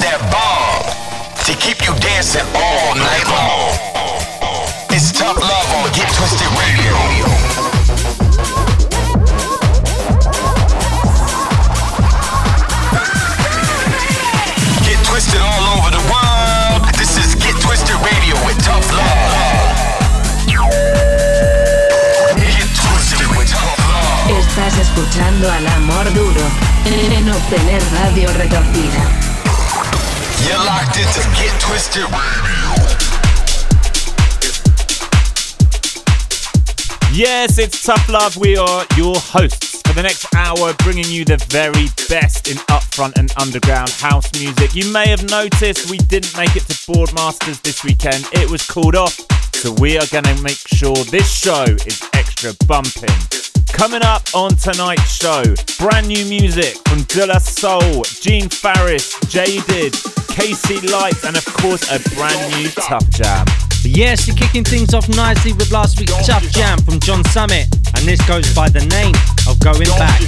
that bomb to keep you dancing all night long. It's tough love on Get Twisted Radio. twisted all over the world. This is Get Twisted Radio with Tough Love. Get Twisted with Tough Love. Estás escuchando al amor duro en obtener radio retorcida. Yes, it's Tough Love. We are your hosts for the next hour, bringing you the very best in upfront and underground house music. You may have noticed we didn't make it to Boardmasters this weekend, it was called off, so we are going to make sure this show is extra bumping. Coming up on tonight's show, brand new music from De La Soul, Gene Farris, Jaded, Casey Lights, and of course a brand new Tough Jam. Yes, you're kicking things off nicely with last week's Tough Jam from John Summit, and this goes by the name of Going Back.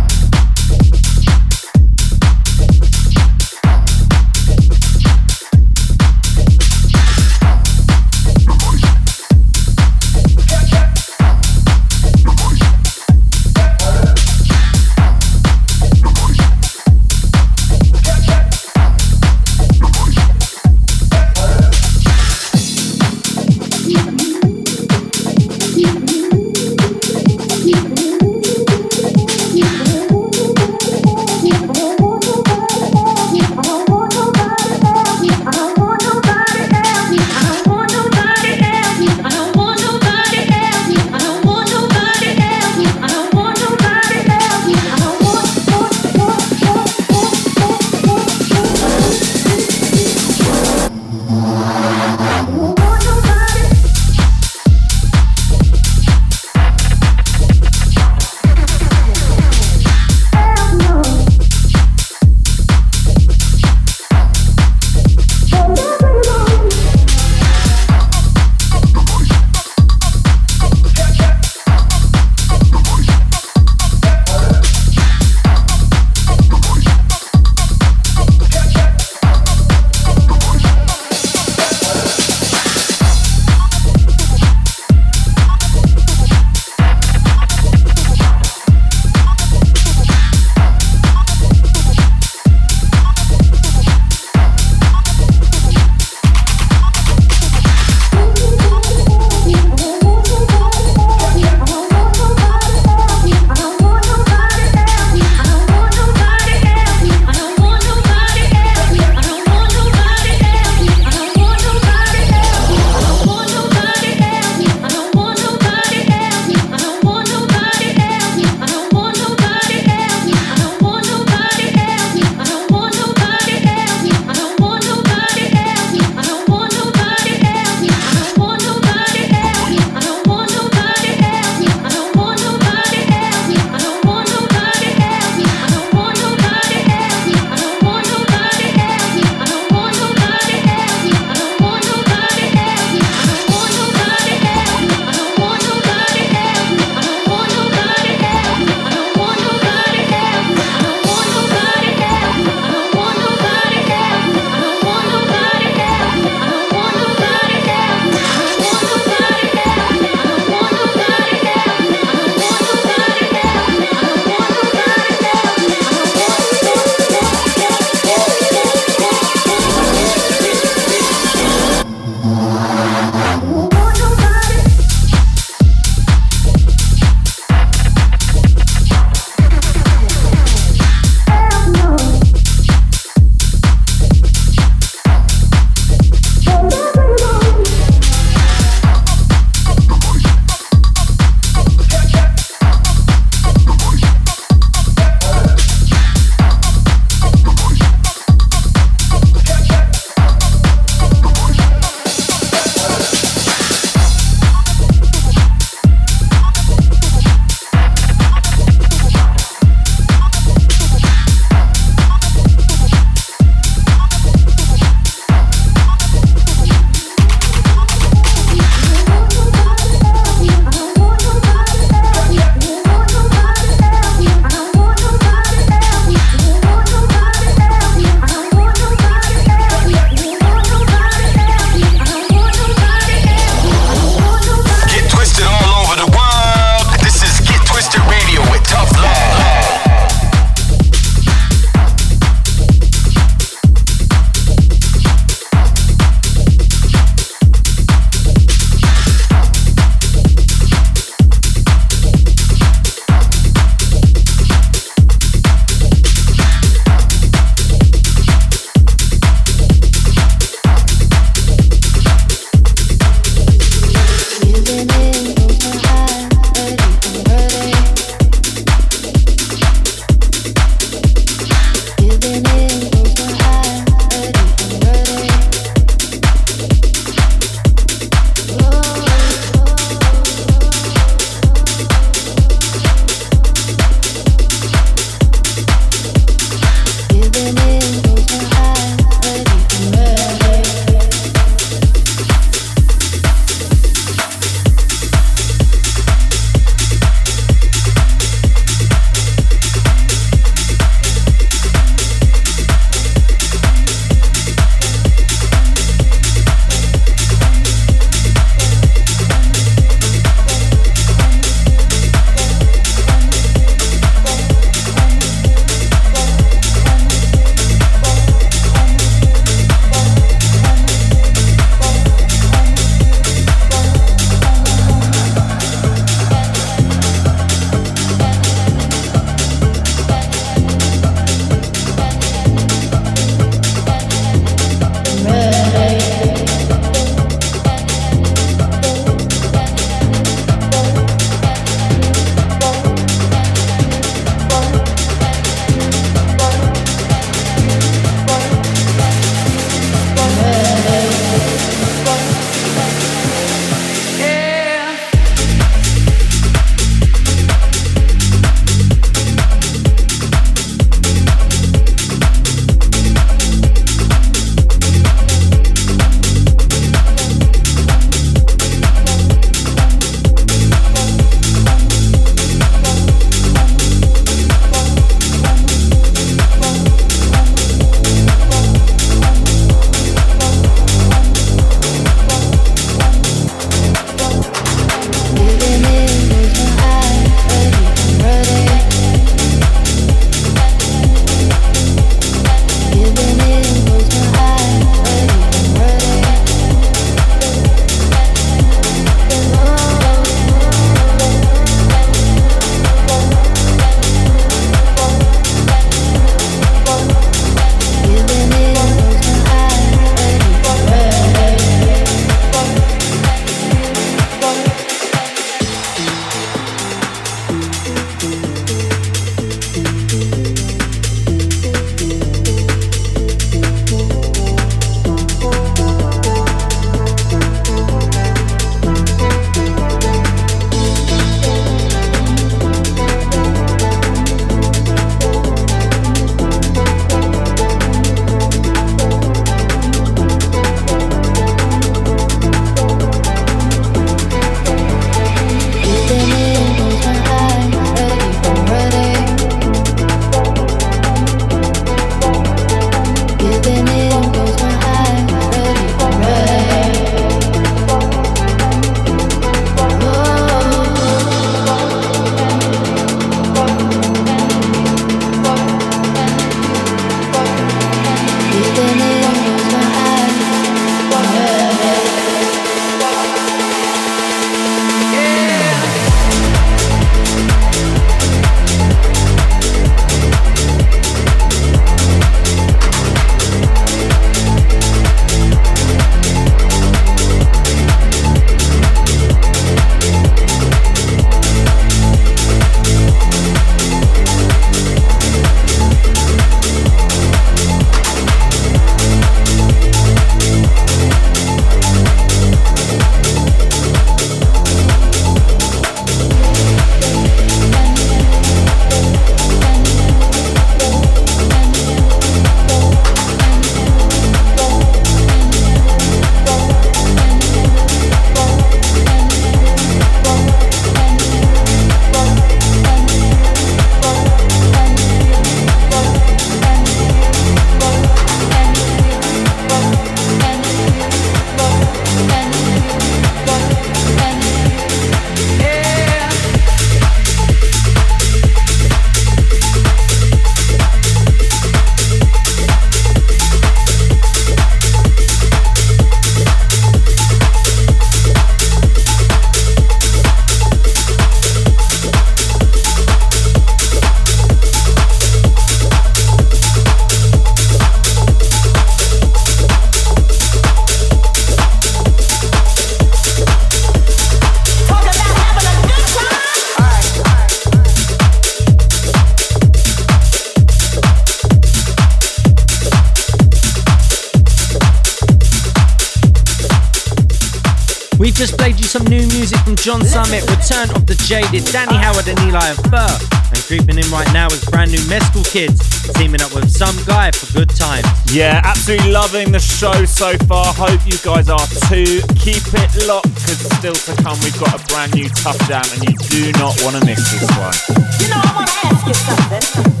John Summit, Return of the Jaded, Danny Howard and Eli and Fur. And creeping in right now is brand new Mescal Kids, teaming up with some guy for good times. Yeah, absolutely loving the show so far. Hope you guys are too. Keep it locked, because still to come, we've got a brand new Tough Jam, and you do not want to miss this one. You know, I want to ask you something.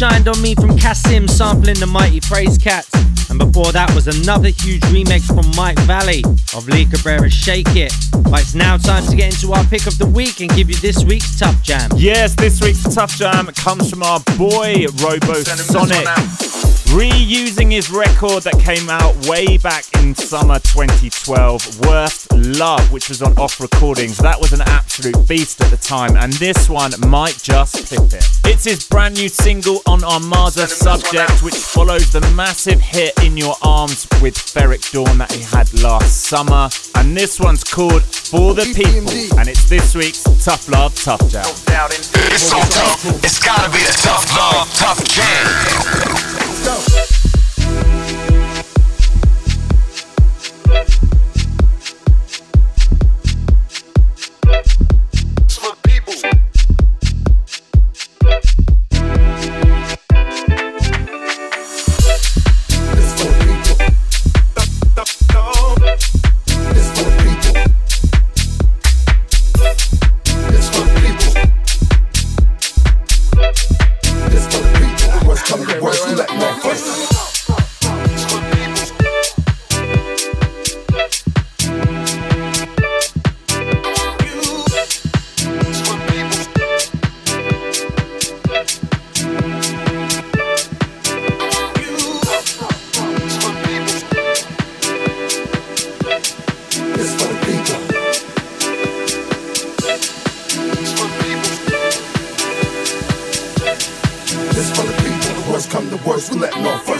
Shined on Me from Kasim sampling the Mighty Praise Cats. And before that was another huge remix from Mike Valley of Lee Cabrera's Shake It. But it's now time to get into our pick of the week and give you this week's Tough Jam. Yes, this week's Tough Jam comes from our boy Robo Sonic reusing his record that came out way back in summer 2012, Worst Love, which was on Off Recordings. That was an absolute beast at the time, and this one might just pip it. It's his brand new single on Armada Subjekt, which follows the massive hit In Your Arms with Ferreck Dawn that he had last summer. And this one's called For the People, and it's this week's Tough Love Tough Jam. It's so tough, it's gotta be the tough love, tough jam. Go. first letting off first.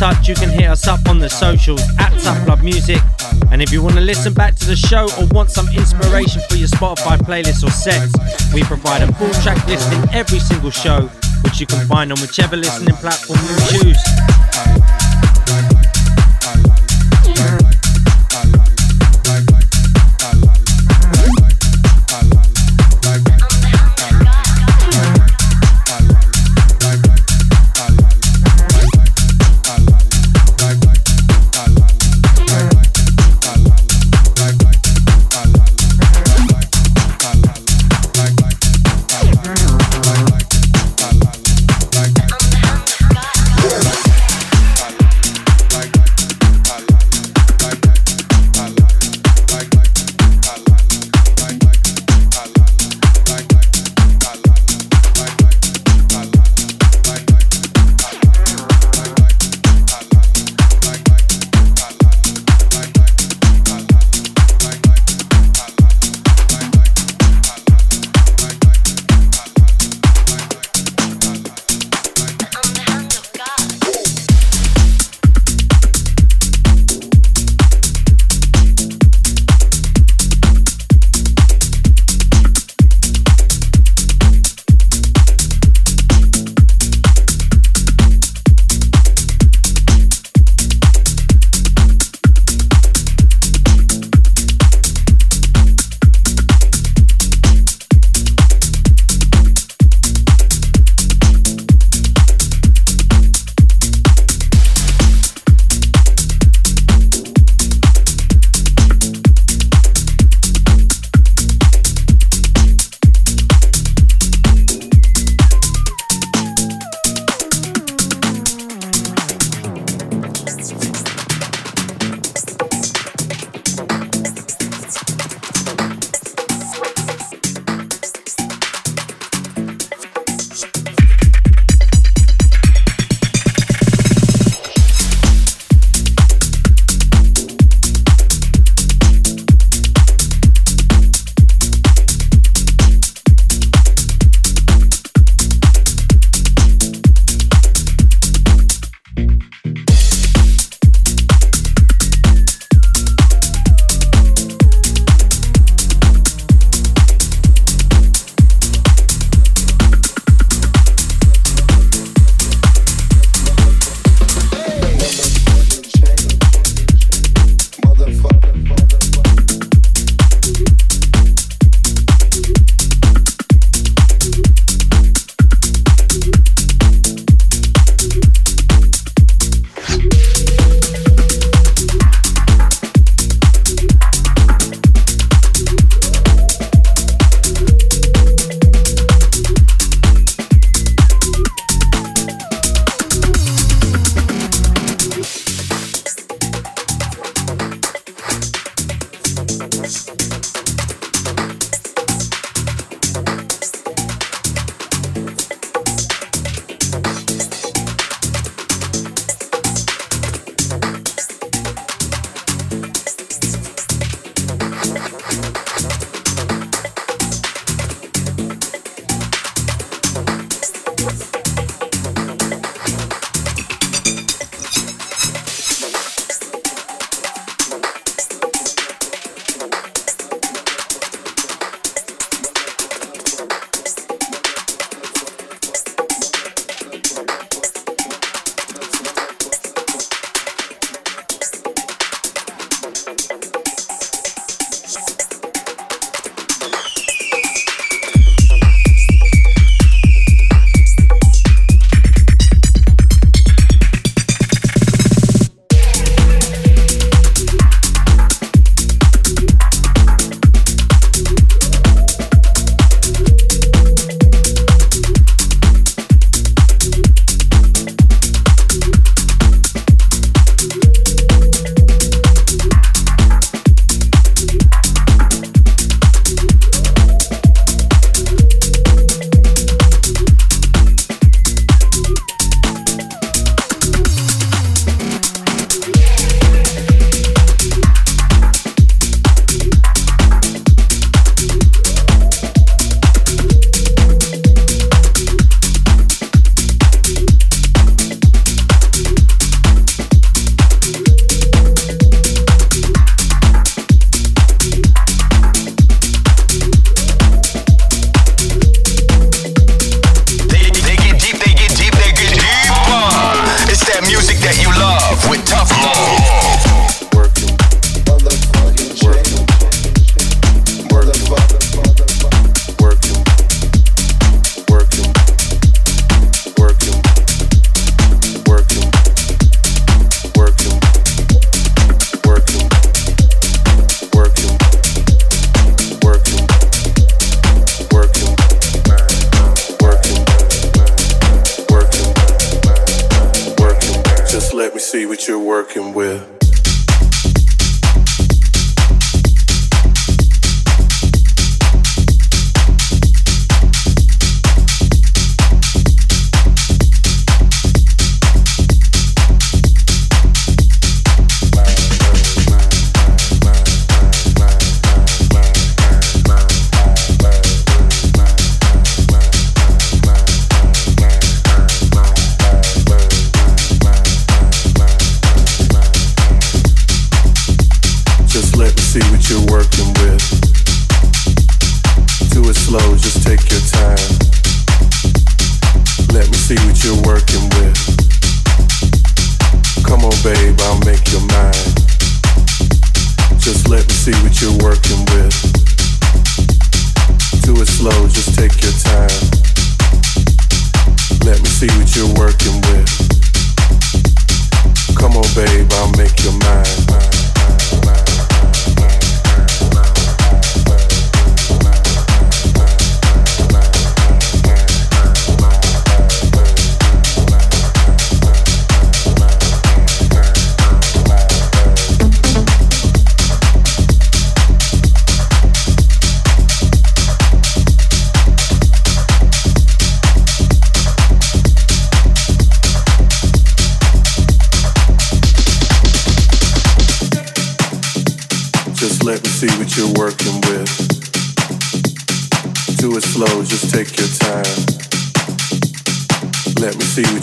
you can hit us up on the socials at Tough Love Music. And if you want to listen back to the show or want some inspiration for your Spotify playlist or sets, we provide a full track list in every single show, which you can find on whichever listening platform you choose.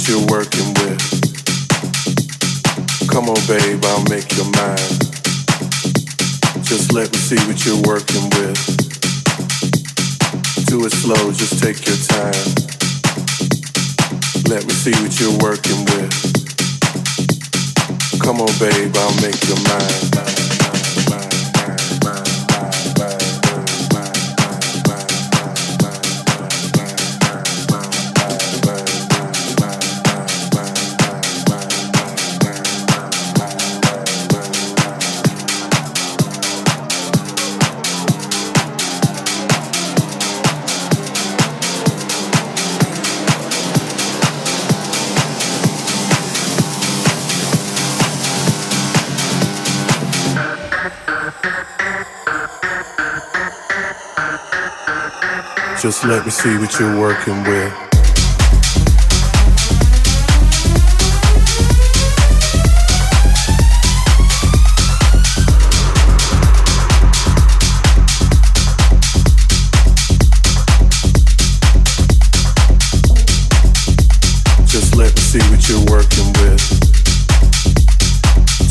still working with. Come on, babe, I'll make your mind. Just let me see what you're working with. Do it slow, just take your time. Let me see what you're working with. Come on, babe, I'll make your mind. Just let me see what you're working with. Just let me see what you're working with.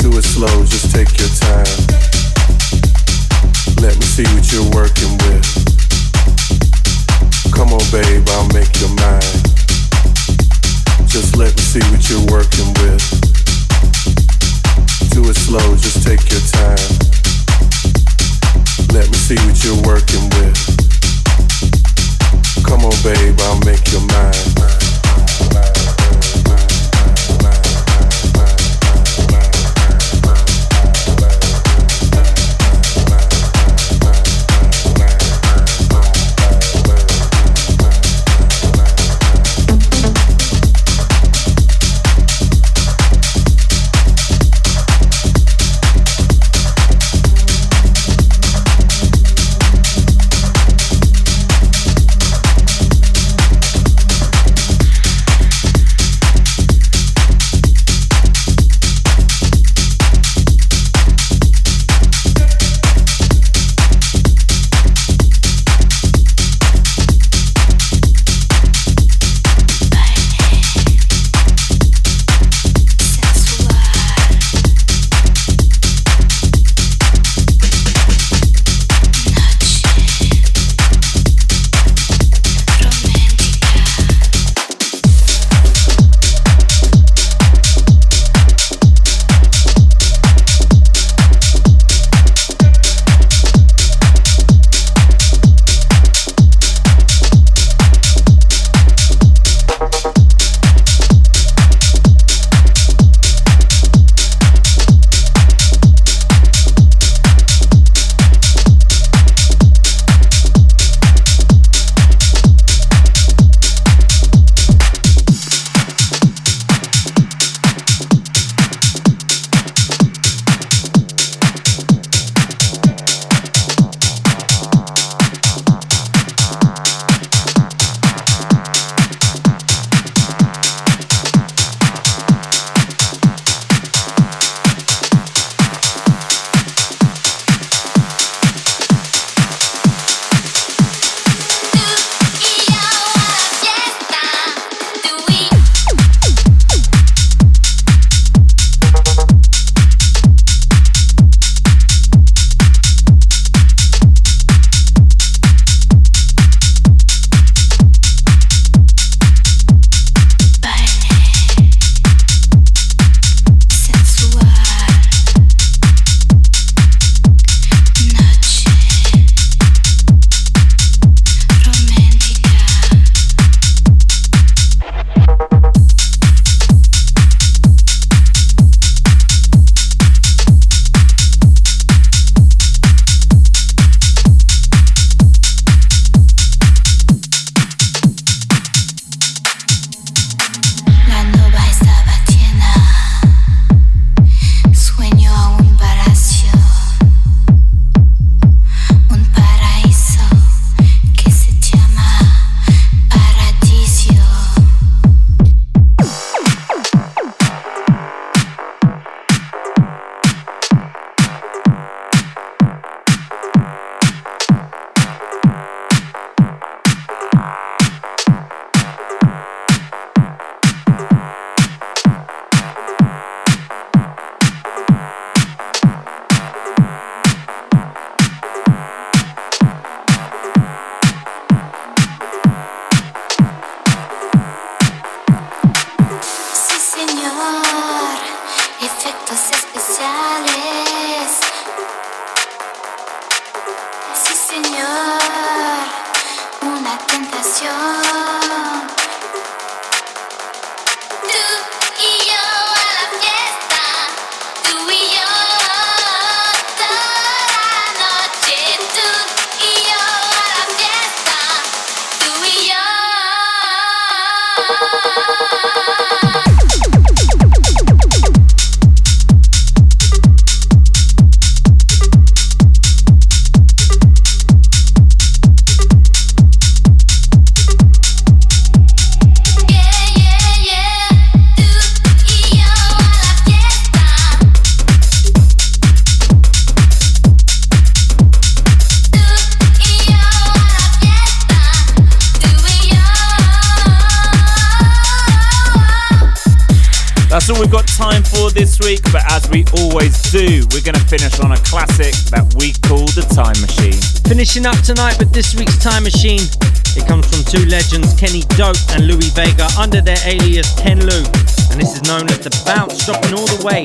Do it slow, just take your time. Let me see what you're working with babe, I'll make you mine. Just let me see what you're working with. Do it slow, just take your time. Let me see what you're working with. Come on, babe, I'll make you mine. Finishing up tonight with this week's Time Machine. It comes from two legends, Kenny Dope and Louie Vega, under their alias Ken Lou, and this is known as the Bounce, dropping all the way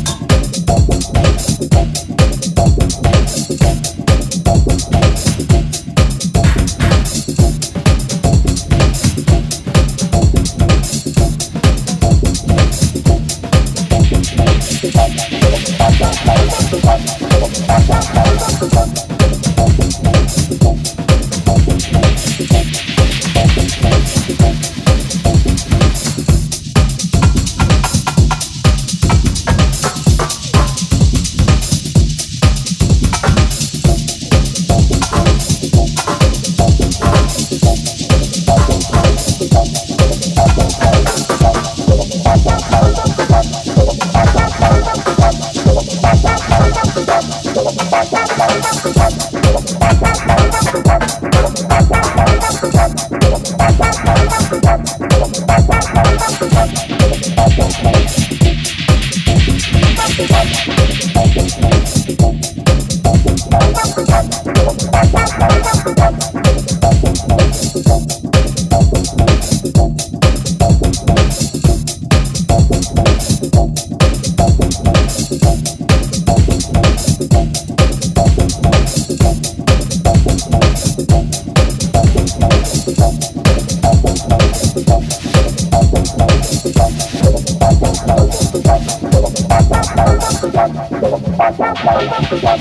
Check